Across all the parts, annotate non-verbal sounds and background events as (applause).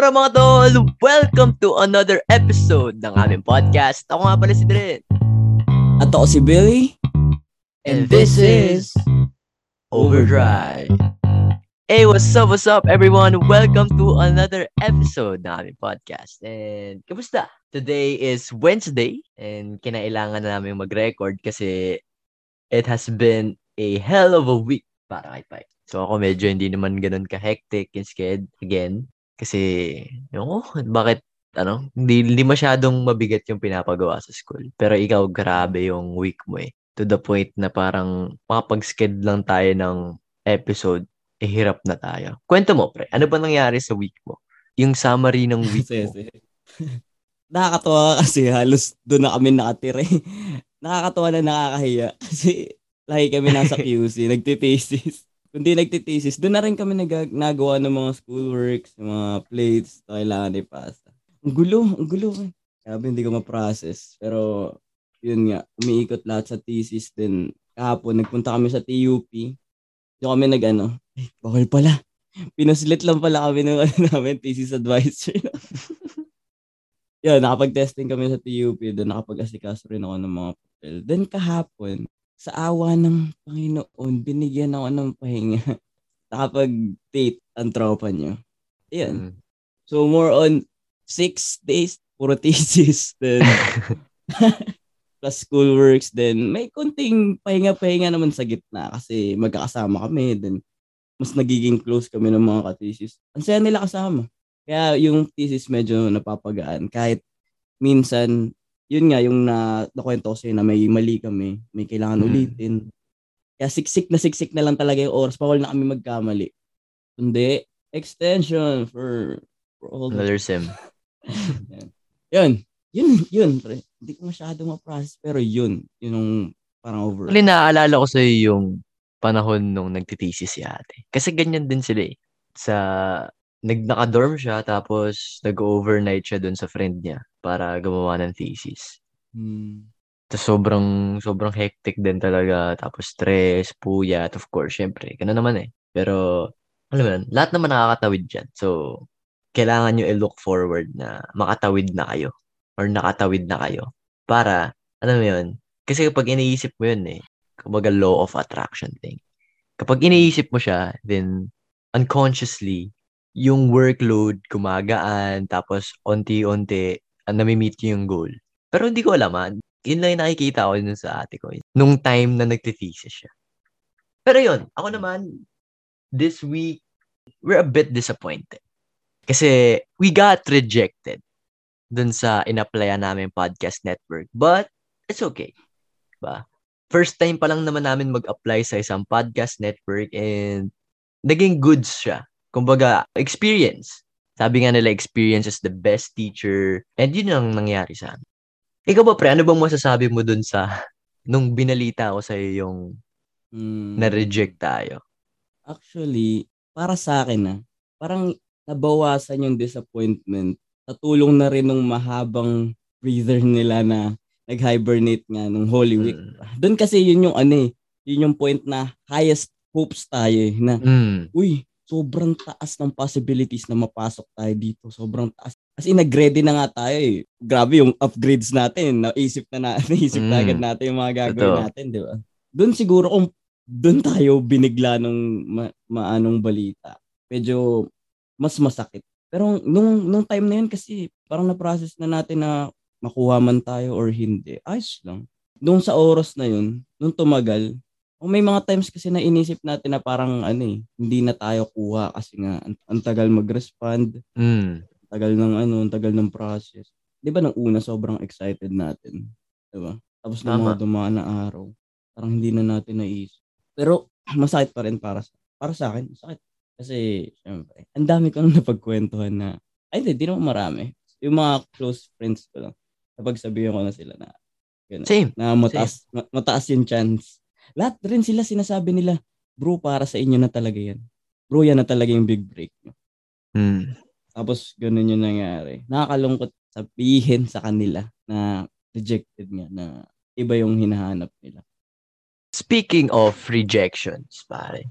up mga tol? Welcome to another episode ng aming podcast. Ako nga pala si Dren. At ako si Billy. And this is Overdrive. Hey, what's up, what's up everyone? Welcome to another episode ng aming podcast. And kamusta? Today is Wednesday and kinailangan na namin mag-record kasi it has been a hell of a week para kay Pai. So ako medyo hindi naman ganun ka-hectic instead again kasi yung bakit ano, hindi, hindi masyadong mabigat yung pinapagawa sa school. Pero ikaw, grabe yung week mo eh. To the point na parang makapag-sked lang tayo ng episode, eh hirap na tayo. Kwento mo, pre. Ano ba nangyari sa week mo? Yung summary ng week (laughs) mo. (laughs) Nakakatawa kasi halos doon na kami nakatira. eh. (laughs) Nakakatawa na nakakahiya kasi lagi kami nasa QC, nagtitesis. Kung di nagtitesis, doon na rin kami nag- nagawa ng mga schoolworks, ng mga plates na kailangan ipasa. Ang gulo, ang gulo. eh. Sabi hindi ko ma-process. Pero yun nga, umiikot lahat sa thesis. Then kahapon, nagpunta kami sa TUP. Doon kami nag ano, eh, bakal pala. Pinaslit lang pala kami ng (laughs) ano namin, thesis advisor. (laughs) Yun, nakapag-testing kami sa TUP. Then nakapag-asikaso rin ako ng mga papel. Then kahapon, sa awa ng Panginoon, binigyan ako ng pahinga. (laughs) Nakapag-date ang tropa niyo. Ayan. Mm. So, more on six days, puro (laughs) thesis. Then, (laughs) plus schoolworks. Then, may konting pahinga-pahinga naman sa gitna kasi magkakasama kami. Then, mas nagiging close kami ng mga ka-thesis. Ang saya nila kasama. Kaya yung thesis medyo napapagaan. Kahit minsan, yun nga, yung na, nakwento ko sa'yo na may mali kami, may kailangan Mm. ulitin. Kaya siksik na siksik na lang talaga yung oras. Bawal na kami magkamali. Kundi, extension for, for all the Another sim. (laughs) yun. Yun, yun, pre. Hindi ko masyado ma-process, pero yun. Yun yung parang over. Actually, naaalala ko sa'yo yung panahon nung nagtitesis si ate. Kasi ganyan din sila eh. Sa, nag, naka-dorm siya, tapos nag-overnight siya dun sa friend niya para gumawa ng thesis. Hmm. Tapos sobrang, sobrang hectic din talaga. Tapos stress, puyat, of course, syempre. Ganun naman eh. Pero, alam mo yun, lahat naman nakakatawid dyan. So, kailangan nyo i-look forward na makatawid na kayo. Or nakatawid na kayo. Para, alam mo yun, kasi kapag iniisip mo yun eh, kumbaga law of attraction thing. Kapag iniisip mo siya, then unconsciously, yung workload gumagaan, tapos onti-onti, uh, nami-meet yung goal. Pero hindi ko alam ah, yun lang yung nakikita ko dun sa ate ko. Nung time na nagte-thesis siya. Pero yun, ako naman, this week, we're a bit disappointed. Kasi we got rejected dun sa in-applyan namin podcast network. But, it's okay. Ba? First time pa lang naman namin mag-apply sa isang podcast network and naging goods siya. Kumbaga, experience. Sabi nga nila, experience is the best teacher. And yun ang nangyari sa amin. Ikaw ba, pre, ano bang masasabi mo dun sa (laughs) nung binalita ko sa'yo yung Hmm. na-reject tayo? Actually, para sa akin na, parang nabawasan yung disappointment. Natulong na rin nung mahabang breather nila na nag-hibernate nga nung Holy Week. Mm. Doon kasi yun yung ano eh, yun yung point na highest hopes tayo eh, na Mm. uy, sobrang taas ng possibilities na mapasok tayo dito. Sobrang taas. As in, nag-ready na nga tayo eh. Grabe yung upgrades natin. Naisip na, na (laughs) naisip na Mm. agad natin yung mga gagawin Totoo. natin, di ba? Doon siguro kung doon tayo binigla nung ma- maanong balita. Medyo mas masakit. Pero nung, nung time na yun kasi parang na-process na natin na makuha man tayo or hindi. Ayos lang. Nung sa oras na yun, nung tumagal, o may mga times kasi na inisip natin na parang ano eh, hindi na tayo kuha kasi nga ang, ang tagal mag-respond, Mm. tagal ng ano, ang tagal ng process. 'Di ba nung una sobrang excited natin, 'di ba? Tapos Tama. mga dumaan na araw, parang hindi na natin naisip. Pero (clears throat) masakit pa rin para sa para sa akin, masakit. Kasi syempre, ang dami kong napagkwentuhan na ay hindi, di naman marami. Yung mga close friends ko lang. Napagsabihan ko na sila na yun, Same. na mataas, ma- mataas yung chance. Lahat rin sila sinasabi nila, bro, para sa inyo na talaga yan. Bro, yan na talaga yung big break. nyo." Mm. Tapos, ganun yung nangyari. Nakakalungkot sabihin sa kanila na rejected nga, na iba yung hinahanap nila. Speaking of rejections, pare.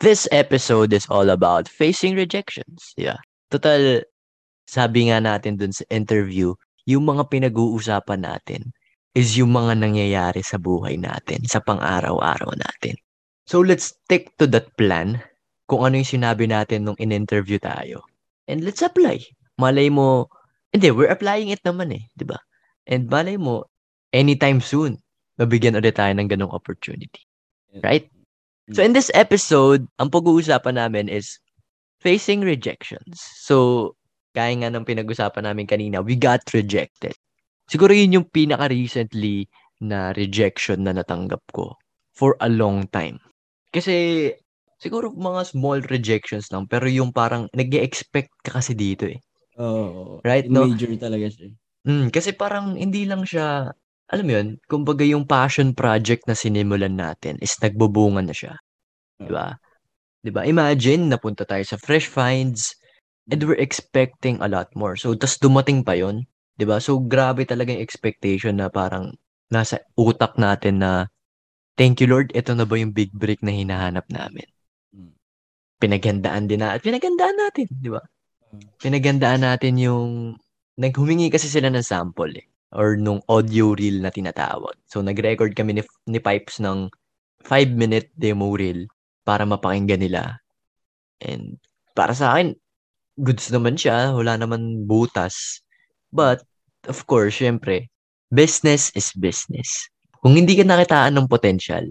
This episode is all about facing rejections. Yeah. Total, sabi nga natin dun sa interview, yung mga pinag-uusapan natin is yung mga nangyayari sa buhay natin, sa pang-araw-araw natin. So let's stick to that plan kung ano yung sinabi natin nung in-interview tayo. And let's apply. Malay mo, hindi, we're applying it naman eh, di ba? And malay mo, anytime soon, mabigyan ulit tayo ng ganong opportunity. Right? So in this episode, ang pag-uusapan namin is facing rejections. So, kaya nga ng pinag-usapan namin kanina, we got rejected. Siguro yun yung pinaka-recently na rejection na natanggap ko for a long time. Kasi siguro mga small rejections lang pero yung parang nag expect ka kasi dito eh. Oo. Oh, right, no? Major talaga siya. Mm, kasi parang hindi lang siya, alam mo yun, kumbaga yung passion project na sinimulan natin is nagbubunga na siya. Oh. 'Di ba? 'Di ba? Imagine napunta tayo sa Fresh Finds and we're expecting a lot more. So tas dumating pa 'yon, 'di ba? So grabe talaga yung expectation na parang nasa utak natin na thank you Lord, ito na ba yung big break na hinahanap namin? Hmm. Pinaghandaan din na at pinaghandaan natin, 'di ba? Pinaghandaan natin yung naghumingi kasi sila ng sample eh, or nung audio reel na tinatawag. So nag-record kami ni, ni Pipes ng 5 minute demo reel para mapakinggan nila. And para sa akin, goods naman siya, wala naman butas. But, of course, syempre, business is business. Kung hindi ka nakitaan ng potential,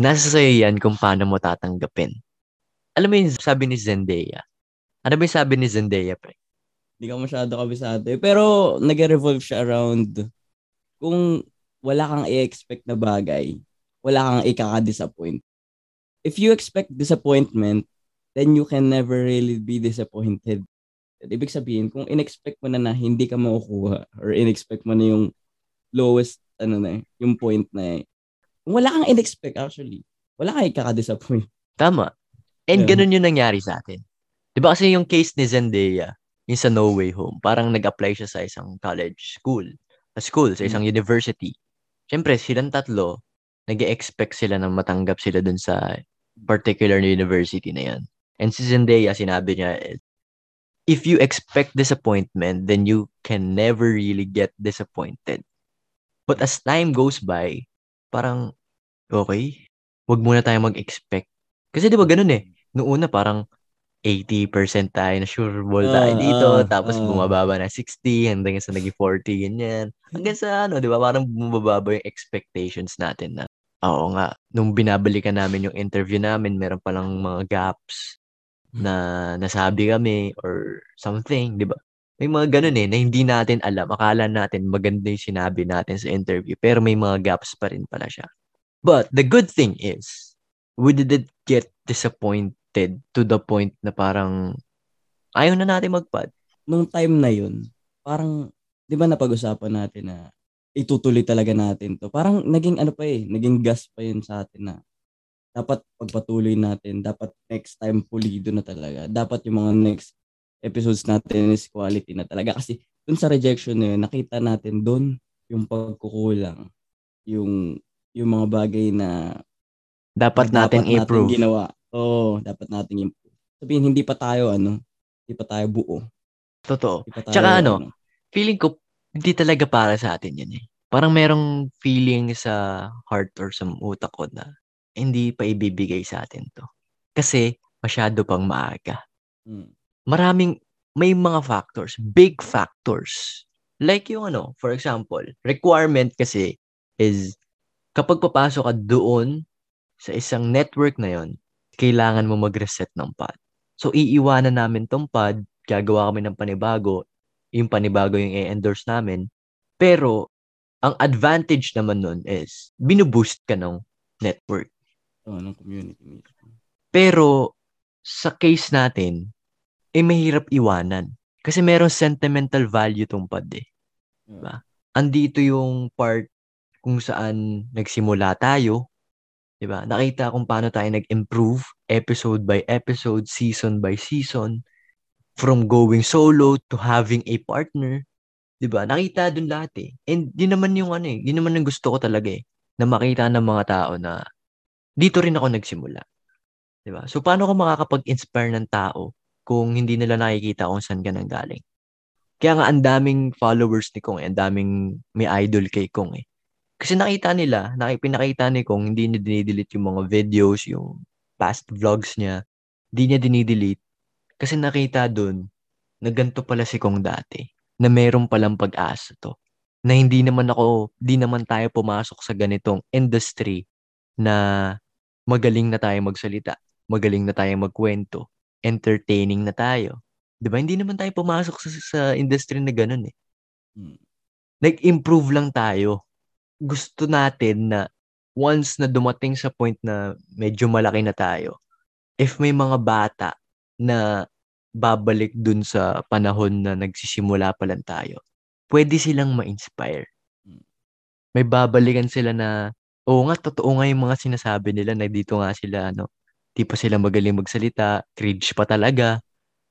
nasa sa'yo yan kung paano mo tatanggapin. Alam mo yung sabi ni Zendaya? Ano ba yung sabi ni Zendaya, pre? Hindi ka masyado kabisado eh. Pero nag-revolve siya around kung wala kang i-expect na bagay, wala kang ikaka-disappoint. If you expect disappointment, then you can never really be disappointed. Ibig sabihin, kung in-expect mo na na hindi ka makukuha or in-expect mo na yung lowest, ano na, yung point na eh. Kung wala kang in-expect actually, wala kang ikaka-disappoint. Tama. And yeah. ganun yung nangyari sa atin. Di ba kasi yung case ni Zendaya, yung sa No Way Home, parang nag-apply siya sa isang college school, sa school, sa isang mm. university. Siyempre, silang tatlo, nag expect sila na matanggap sila dun sa particular university na yan. And si Zendaya, sinabi niya, if you expect disappointment, then you can never really get disappointed. But as time goes by, parang, okay, wag muna tayo mag-expect. Kasi di ba ganun eh, noong una parang 80% tayo na sure ball tayo uh, dito, uh, tapos uh. bumababa na 60, hanggang sa naging 40, ganyan. Hanggang sa ano, di ba, parang bumababa yung expectations natin na, oo nga, nung binabalikan namin yung interview namin, meron palang mga gaps na nasabi kami or something, di ba? May mga ganun eh, na hindi natin alam. Akala natin maganda yung sinabi natin sa interview, pero may mga gaps pa rin pala siya. But the good thing is, we didn't get disappointed to the point na parang ayaw na natin magpad. Nung time na yun, parang, di ba napag-usapan natin na itutuloy talaga natin to. Parang naging ano pa eh, naging gas pa yun sa atin na dapat pagpatuloy natin. Dapat next time pulido na talaga. Dapat yung mga next episodes natin is quality na talaga. Kasi dun sa rejection na yun, nakita natin dun yung pagkukulang. Yung, yung mga bagay na dapat, natin dapat improve. Natin ginawa. Oo, oh, dapat natin improve. Sabihin, hindi pa tayo, ano, hindi pa tayo buo. Totoo. Tayo, Tsaka ano, ano, feeling ko, hindi talaga para sa atin yun eh. Parang merong feeling sa heart or sa utak ko na hindi pa ibibigay sa atin to. Kasi masyado pang maaga. Hmm. Maraming, may mga factors, big factors. Like yung ano, for example, requirement kasi is kapag papasok ka doon sa isang network na yon, kailangan mo mag-reset ng pad. So, iiwanan namin tong pad, gagawa kami ng panibago, yung panibago yung i-endorse namin. Pero, ang advantage naman nun is, binuboost ka ng network. Oh, ng community mismo. Pero, sa case natin, eh mahirap iwanan. Kasi meron sentimental value tong pad eh. Diba? Andito yung part kung saan nagsimula tayo. Diba? Nakita kung paano tayo nag-improve episode by episode, season by season. From going solo to having a partner. Diba? Nakita dun lahat eh. And di naman yung ano eh. Di naman ang gusto ko talaga eh. Na makita ng mga tao na dito rin ako nagsimula. 'Di ba? So paano ko makakapag-inspire ng tao kung hindi nila nakikita kung saan ka nanggaling? Kaya nga ang daming followers ni Kong, eh, ang daming may idol kay Kong eh. Kasi nakita nila, nakik pinakita ni Kong, hindi niya dinidelete yung mga videos, yung past vlogs niya. Hindi niya dinidelete. Kasi nakita dun, na ganito pala si Kong dati. Na meron palang pag-asa to. Na hindi naman ako, di naman tayo pumasok sa ganitong industry na magaling na tayo magsalita, magaling na tayo magkwento, entertaining na tayo. 'Di ba? Hindi naman tayo pumasok sa, sa industry na ganun eh. Hmm. Nag-improve lang tayo. Gusto natin na once na dumating sa point na medyo malaki na tayo, if may mga bata na babalik dun sa panahon na nagsisimula pa lang tayo, pwede silang ma-inspire. Hmm. May babalikan sila na, oo nga, totoo nga yung mga sinasabi nila na dito nga sila, ano, di pa sila magaling magsalita, cringe pa talaga,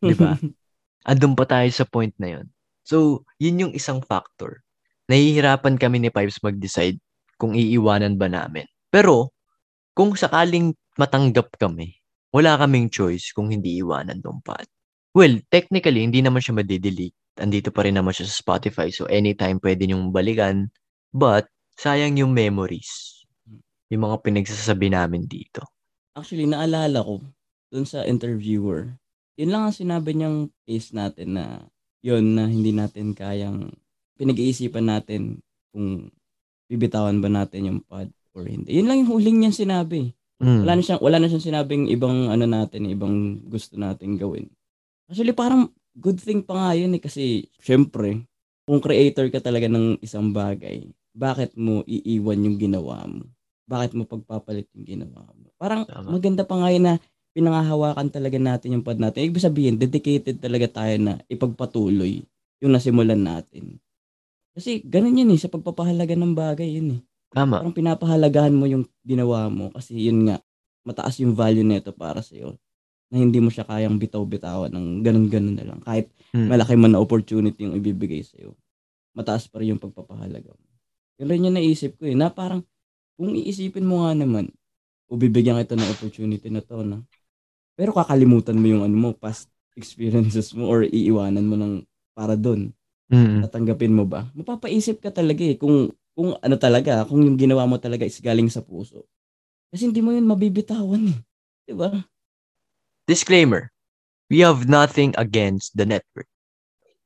di ba? (laughs) Andun pa tayo sa point na yun. So, yun yung isang factor. Nahihirapan kami ni Pipes mag-decide kung iiwanan ba namin. Pero, kung sakaling matanggap kami, wala kaming choice kung hindi iwanan tong pod. Well, technically, hindi naman siya madidelete. Andito pa rin naman siya sa Spotify. So, anytime pwede niyong balikan. But, sayang yung memories. Yung mga pinagsasabi namin dito. Actually, naalala ko dun sa interviewer, yun lang ang sinabi niyang case natin na yun na hindi natin kayang pinag-iisipan natin kung bibitawan ba natin yung pod or hindi. Yun lang yung huling niyang sinabi. Mm. Wala na siyang wala na siyang sinabing ibang ano natin, ibang gusto nating gawin. Actually parang good thing pa nga yun eh kasi syempre kung creator ka talaga ng isang bagay, bakit mo iiwan yung ginawa mo? Bakit mo pagpapalit yung ginawa mo? Parang Tama. maganda pa nga yun na pinangahawakan talaga natin yung pod natin. Ibig sabihin, dedicated talaga tayo na ipagpatuloy yung nasimulan natin. Kasi ganun yun eh, sa pagpapahalaga ng bagay yun eh. Tama. Parang pinapahalagahan mo yung ginawa mo kasi yun nga, mataas yung value nito para sa'yo na hindi mo siya kayang bitaw-bitawan ng ganun-ganun na lang. Kahit Mm. malaki man na opportunity yung ibibigay sa'yo, mataas pa rin yung pagpapahalaga mo. Yun rin yung naisip ko eh, na parang kung iisipin mo nga naman, o bibigyan kita ng opportunity na to, na, pero kakalimutan mo yung ano mo, past experiences mo or iiwanan mo ng para doon. Mm. Tatanggapin mo ba? Mapapaisip ka talaga eh kung kung ano talaga, kung yung ginawa mo talaga is galing sa puso. Kasi hindi mo yun mabibitawan eh. 'Di ba? Disclaimer. We have nothing against the network.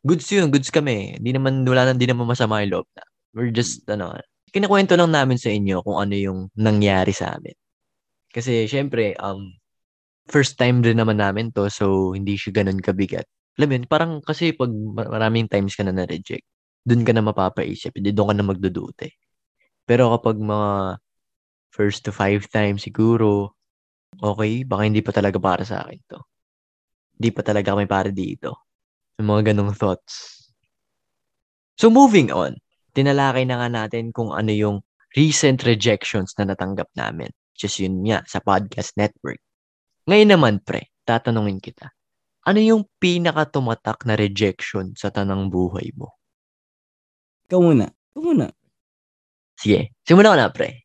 Goods yun, goods kami. Hindi naman, wala nang, di naman masama yung loob na. We're just, ano, kinakwento lang namin sa inyo kung ano yung nangyari sa amin. Kasi, syempre, um, first time rin naman namin to, so hindi siya ganun kabigat. Alam yun, parang kasi pag mar- maraming times ka na na-reject, dun ka na mapapaisip, hindi doon ka na magdudute. Pero kapag mga first to five times siguro, okay, baka hindi pa talaga para sa akin to. Hindi pa talaga kami para dito. Yung mga ganong thoughts. So moving on, tinalakay na nga natin kung ano yung recent rejections na natanggap namin. Just yun nga, sa podcast network. Ngayon naman, pre, tatanungin kita. Ano yung pinaka tumatak na rejection sa tanang buhay mo? Ikaw muna. Ikaw muna. Sige, simulan ko na, pre.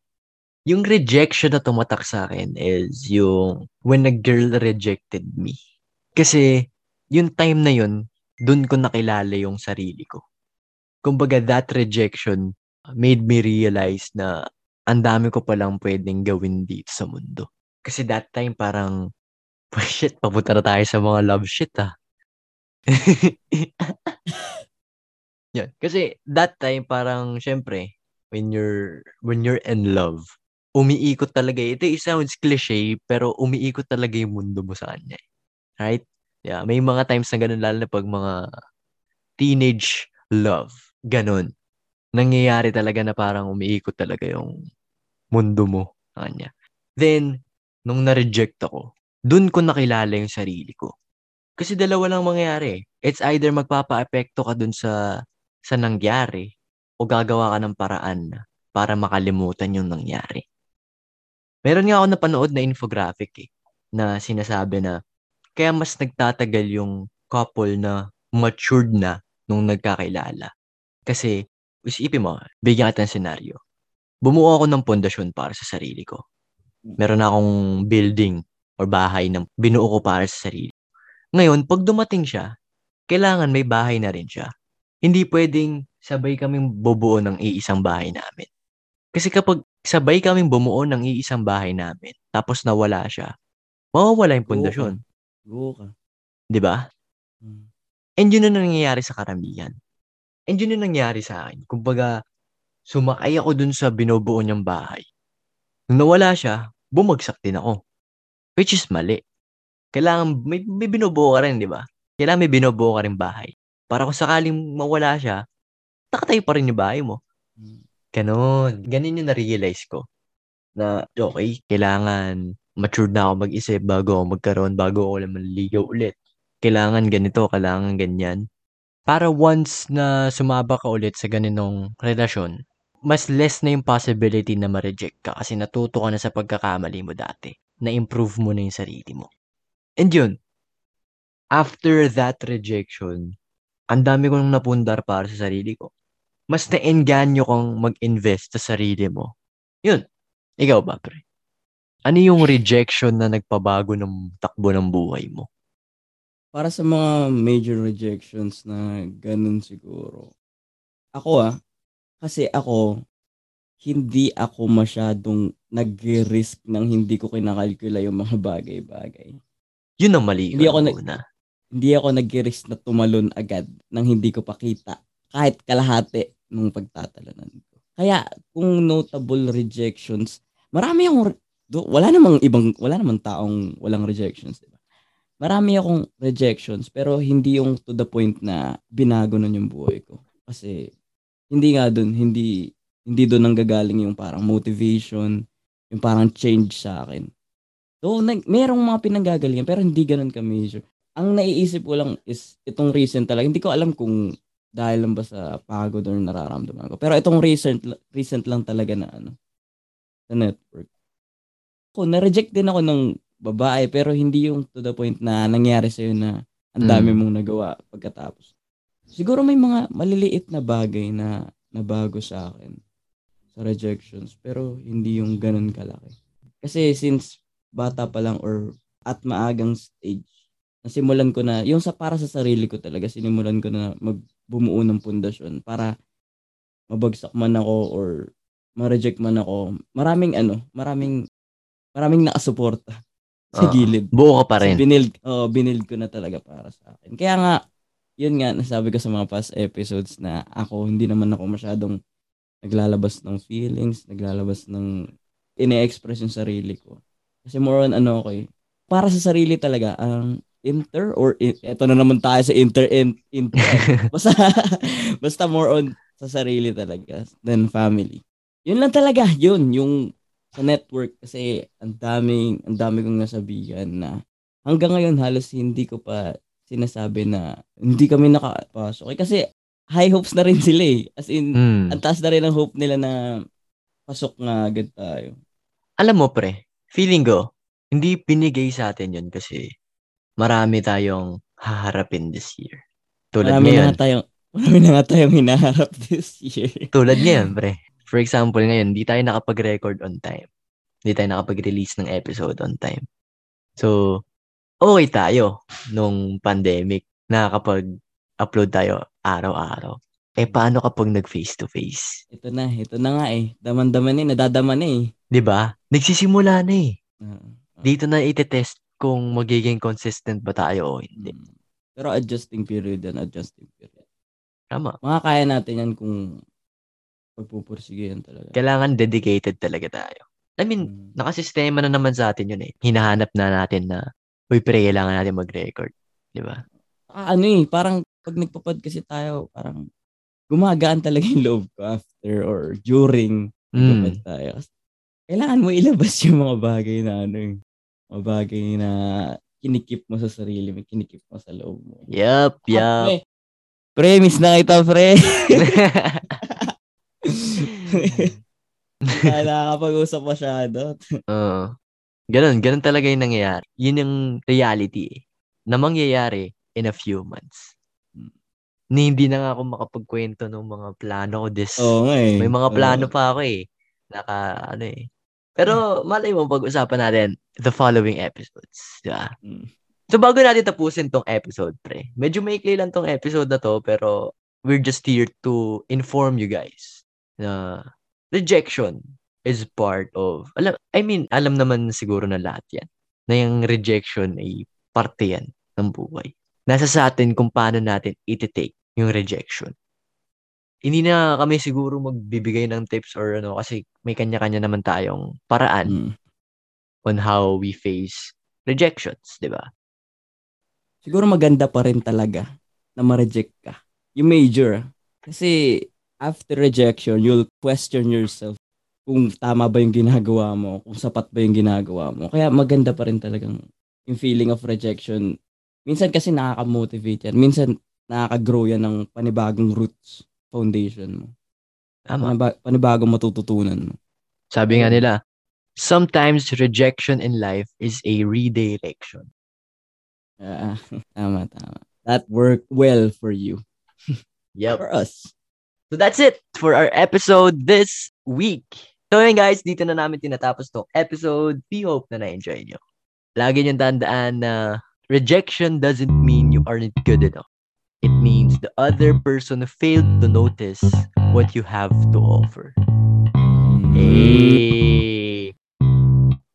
Yung rejection na tumatak sa akin is yung when a girl rejected me. Kasi yung time na yun, dun ko nakilala yung sarili ko. Kumbaga, that rejection made me realize na ang dami ko palang pwedeng gawin dito sa mundo. Kasi that time parang, (laughs) shit, papunta na tayo sa mga love shit ah. (laughs) Yan. Kasi that time parang, syempre, when you're when you're in love, umiikot talaga. eh. Ito it sounds cliche, pero umiikot talaga yung mundo mo sa kanya. eh. Right? Yeah, may mga times na ganun lalo na pag mga teenage love. Ganun. Nangyayari talaga na parang umiikot talaga yung mundo mo sa kanya. Then, nung na-reject ako, dun ko nakilala yung sarili ko. Kasi dalawa lang mangyayari. It's either magpapa-epekto ka dun sa sa nangyari o gagawa ka ng paraan para makalimutan yung nangyari. Meron nga ako napanood na infographic eh, na sinasabi na kaya mas nagtatagal yung couple na matured na nung nagkakilala. Kasi, isipin mo, bigyan kita ng senaryo. Bumuo ako ng pundasyon para sa sarili ko. Meron na akong building or bahay na binuo ko para sa sarili. Ngayon, pag dumating siya, kailangan may bahay na rin siya. hindi pwedeng sabay kaming bubuo ng iisang bahay namin. Kasi kapag sabay kaming bumuo ng iisang bahay namin, tapos nawala siya, mawawala yung ka. pundasyon. Go ka. Di ba? Mm. And yun na nangyayari sa karamihan. And yun na nangyari sa akin. Kumbaga, sumakay ako dun sa binubuo niyang bahay. Nung nawala siya, bumagsak din ako. Which is mali. Kailangan, may, may binubuo ka rin, di ba? Kailangan may binubuo ka rin bahay. Para kung sakaling mawala siya, nakatayo pa rin yung bahay mo. Ganon. Ganon yung na-realize ko. Na, okay, kailangan matured na ako mag-isip bago ako magkaroon, bago ako lang manligaw ulit. Kailangan ganito, kailangan ganyan. Para once na sumaba ka ulit sa ganitong relasyon, mas less na yung possibility na ma-reject ka kasi natuto ka na sa pagkakamali mo dati. Na-improve mo na yung sarili mo. And yun, after that rejection, ang dami kong napundar para sa sarili ko. Mas na-enganyo kong mag-invest sa sarili mo. Yun. Ikaw ba, pre? Ano yung rejection na nagpabago ng takbo ng buhay mo? Para sa mga major rejections na ganun siguro. Ako ah, kasi ako, hindi ako masyadong nag-risk nang hindi ko kinakalkula yung mga (laughs) bagay-bagay. Yun ang mali Hindi ko ako nag- una. Hindi ako nag-risk na tumalon agad nang hindi ko pakita kahit kalahati nung pagtatalanan ko. Kaya kung notable rejections, marami akong wala namang ibang wala namang taong walang rejections, di ba? Marami akong rejections pero hindi yung to the point na binago nun yung buhay ko. Kasi hindi nga dun, hindi hindi doon nanggagaling yung parang motivation, yung parang change sa akin. So, nag, merong mga pinanggagalingan pero hindi ganun ka-major. Ang naiisip ko lang is itong recent talaga. Hindi ko alam kung dahil lang ba sa pagod or nararamdaman ko. Pero itong recent recent lang talaga na ano sa network. Ako, na-reject din ako ng babae pero hindi yung to the point na nangyari sa'yo na ang dami Mm. mong nagawa pagkatapos. Siguro may mga maliliit na bagay na nabago sa akin sa rejections pero hindi yung ganun kalaki. Kasi since bata pa lang or at maagang stage, nasimulan ko na, yung sa para sa sarili ko talaga, sinimulan ko na magbumuo ng pundasyon para mabagsak man ako or ma-reject man ako. Maraming ano, maraming maraming nakasuporta sa Oo. gilid. Buo ka pa rin. binild, oh, binild ko na talaga para sa akin. Kaya nga, yun nga, nasabi ko sa mga past episodes na ako, hindi naman ako masyadong naglalabas ng feelings, naglalabas ng ine-express yung sarili ko. Kasi more on ano ko eh, para sa sarili talaga, ang inter or in, eto na naman tayo sa inter in, inter (laughs) basta basta more on sa sarili talaga than family. Yun lang talaga, yun yung sa network kasi ang daming ang dami kong nasabihan na hanggang ngayon halos hindi ko pa sinasabi na hindi kami nakapasok. Eh, kasi high hopes na rin (laughs) sila eh. As in, Mm. ang taas na rin ang hope nila na pasok nga agad tayo. Alam mo, pre, feeling ko, hindi binigay sa atin yun kasi marami tayong haharapin this year. Tulad Marami na ngayon. nga tayong, (laughs) marami na nga tayong hinaharap this year. Tulad ngayon, pre. For example, ngayon, di tayo nakapag-record on time. Di tayo nakapag-release ng episode on time. So, okay tayo nung pandemic. Nakakapag-upload tayo araw-araw. Eh, paano kapag nag-face-to-face? ito na, ito na nga eh. Daman-daman eh, nadadama na eh. Di ba? Nagsisimula na eh. Ah, Dito na itetest kung magiging consistent ba tayo o hindi. mm. Pero adjusting period yan, adjusting period. Tama. Makakaya natin yan kung pagpupursige yan talaga. Kailangan dedicated talaga tayo. I mean, Mm. nakasistema na naman sa atin yun eh. Hinahanap na natin na, uy, pre, kailangan natin mag-record. Di ba? Ah, ano eh, parang pag nagpapod kasi tayo, parang gumagaan talaga yung loob ko after or during Mm. tayo. Kailangan mo ilabas yung mga bagay na ano eh, mga bagay na kinikip mo sa sarili mo, kinikip mo sa loob mo. Yup, Ah, yup. pre, pre, miss na kita, pre. (laughs) Tayo nakakapag-usap masyado. Oo. Ganun, ganun talaga yung nangyayari. Yun yung reality eh. Na mangyayari in a few months. Hmm. Ni hindi na nga ako makapagkwento ng mga plano ko this. Oo nga eh. May mga plano Oo. pa ako eh. Naka, ano eh. Pero malay mo, pag-usapan natin the following episodes. Di ba? Mm. So bago natin tapusin tong episode, pre. Medyo maikli lang tong episode na to, pero we're just here to inform you guys na rejection is part of, alam, I mean, alam naman siguro na lahat yan, na yung rejection ay parte yan ng buhay. Nasa sa atin kung paano natin iti-take yung rejection. Hindi na kami siguro magbibigay ng tips or ano kasi may kanya-kanya naman tayong paraan Mm. on how we face rejections, di ba? Siguro maganda pa rin talaga na ma-reject ka. Yung major. Kasi after rejection, you'll question yourself kung tama ba yung ginagawa mo, kung sapat ba yung ginagawa mo. Kaya maganda pa rin talagang yung feeling of rejection. Minsan kasi nakaka-motivate yan. Minsan nakaka-grow yan ng panibagong roots, foundation mo. Tama. Paniba- panibagong matututunan mo. Sabi nga nila, sometimes rejection in life is a redirection. Ah, (laughs) tama, tama. That worked well for you. Yep. For us. So that's it for our episode this week. So yun guys, dito na namin tinatapos tong episode. We hope na na-enjoy nyo. Lagi nyo tandaan na rejection doesn't mean you aren't good enough. It means the other person failed to notice what you have to offer. Hey!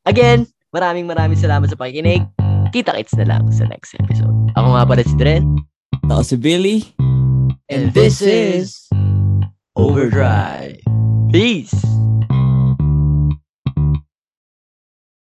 Again, maraming maraming salamat sa pakikinig. Kita-kits na lang sa next episode. Ako nga pala si Dren. Ako si Billy. And this is Overdrive. Peace!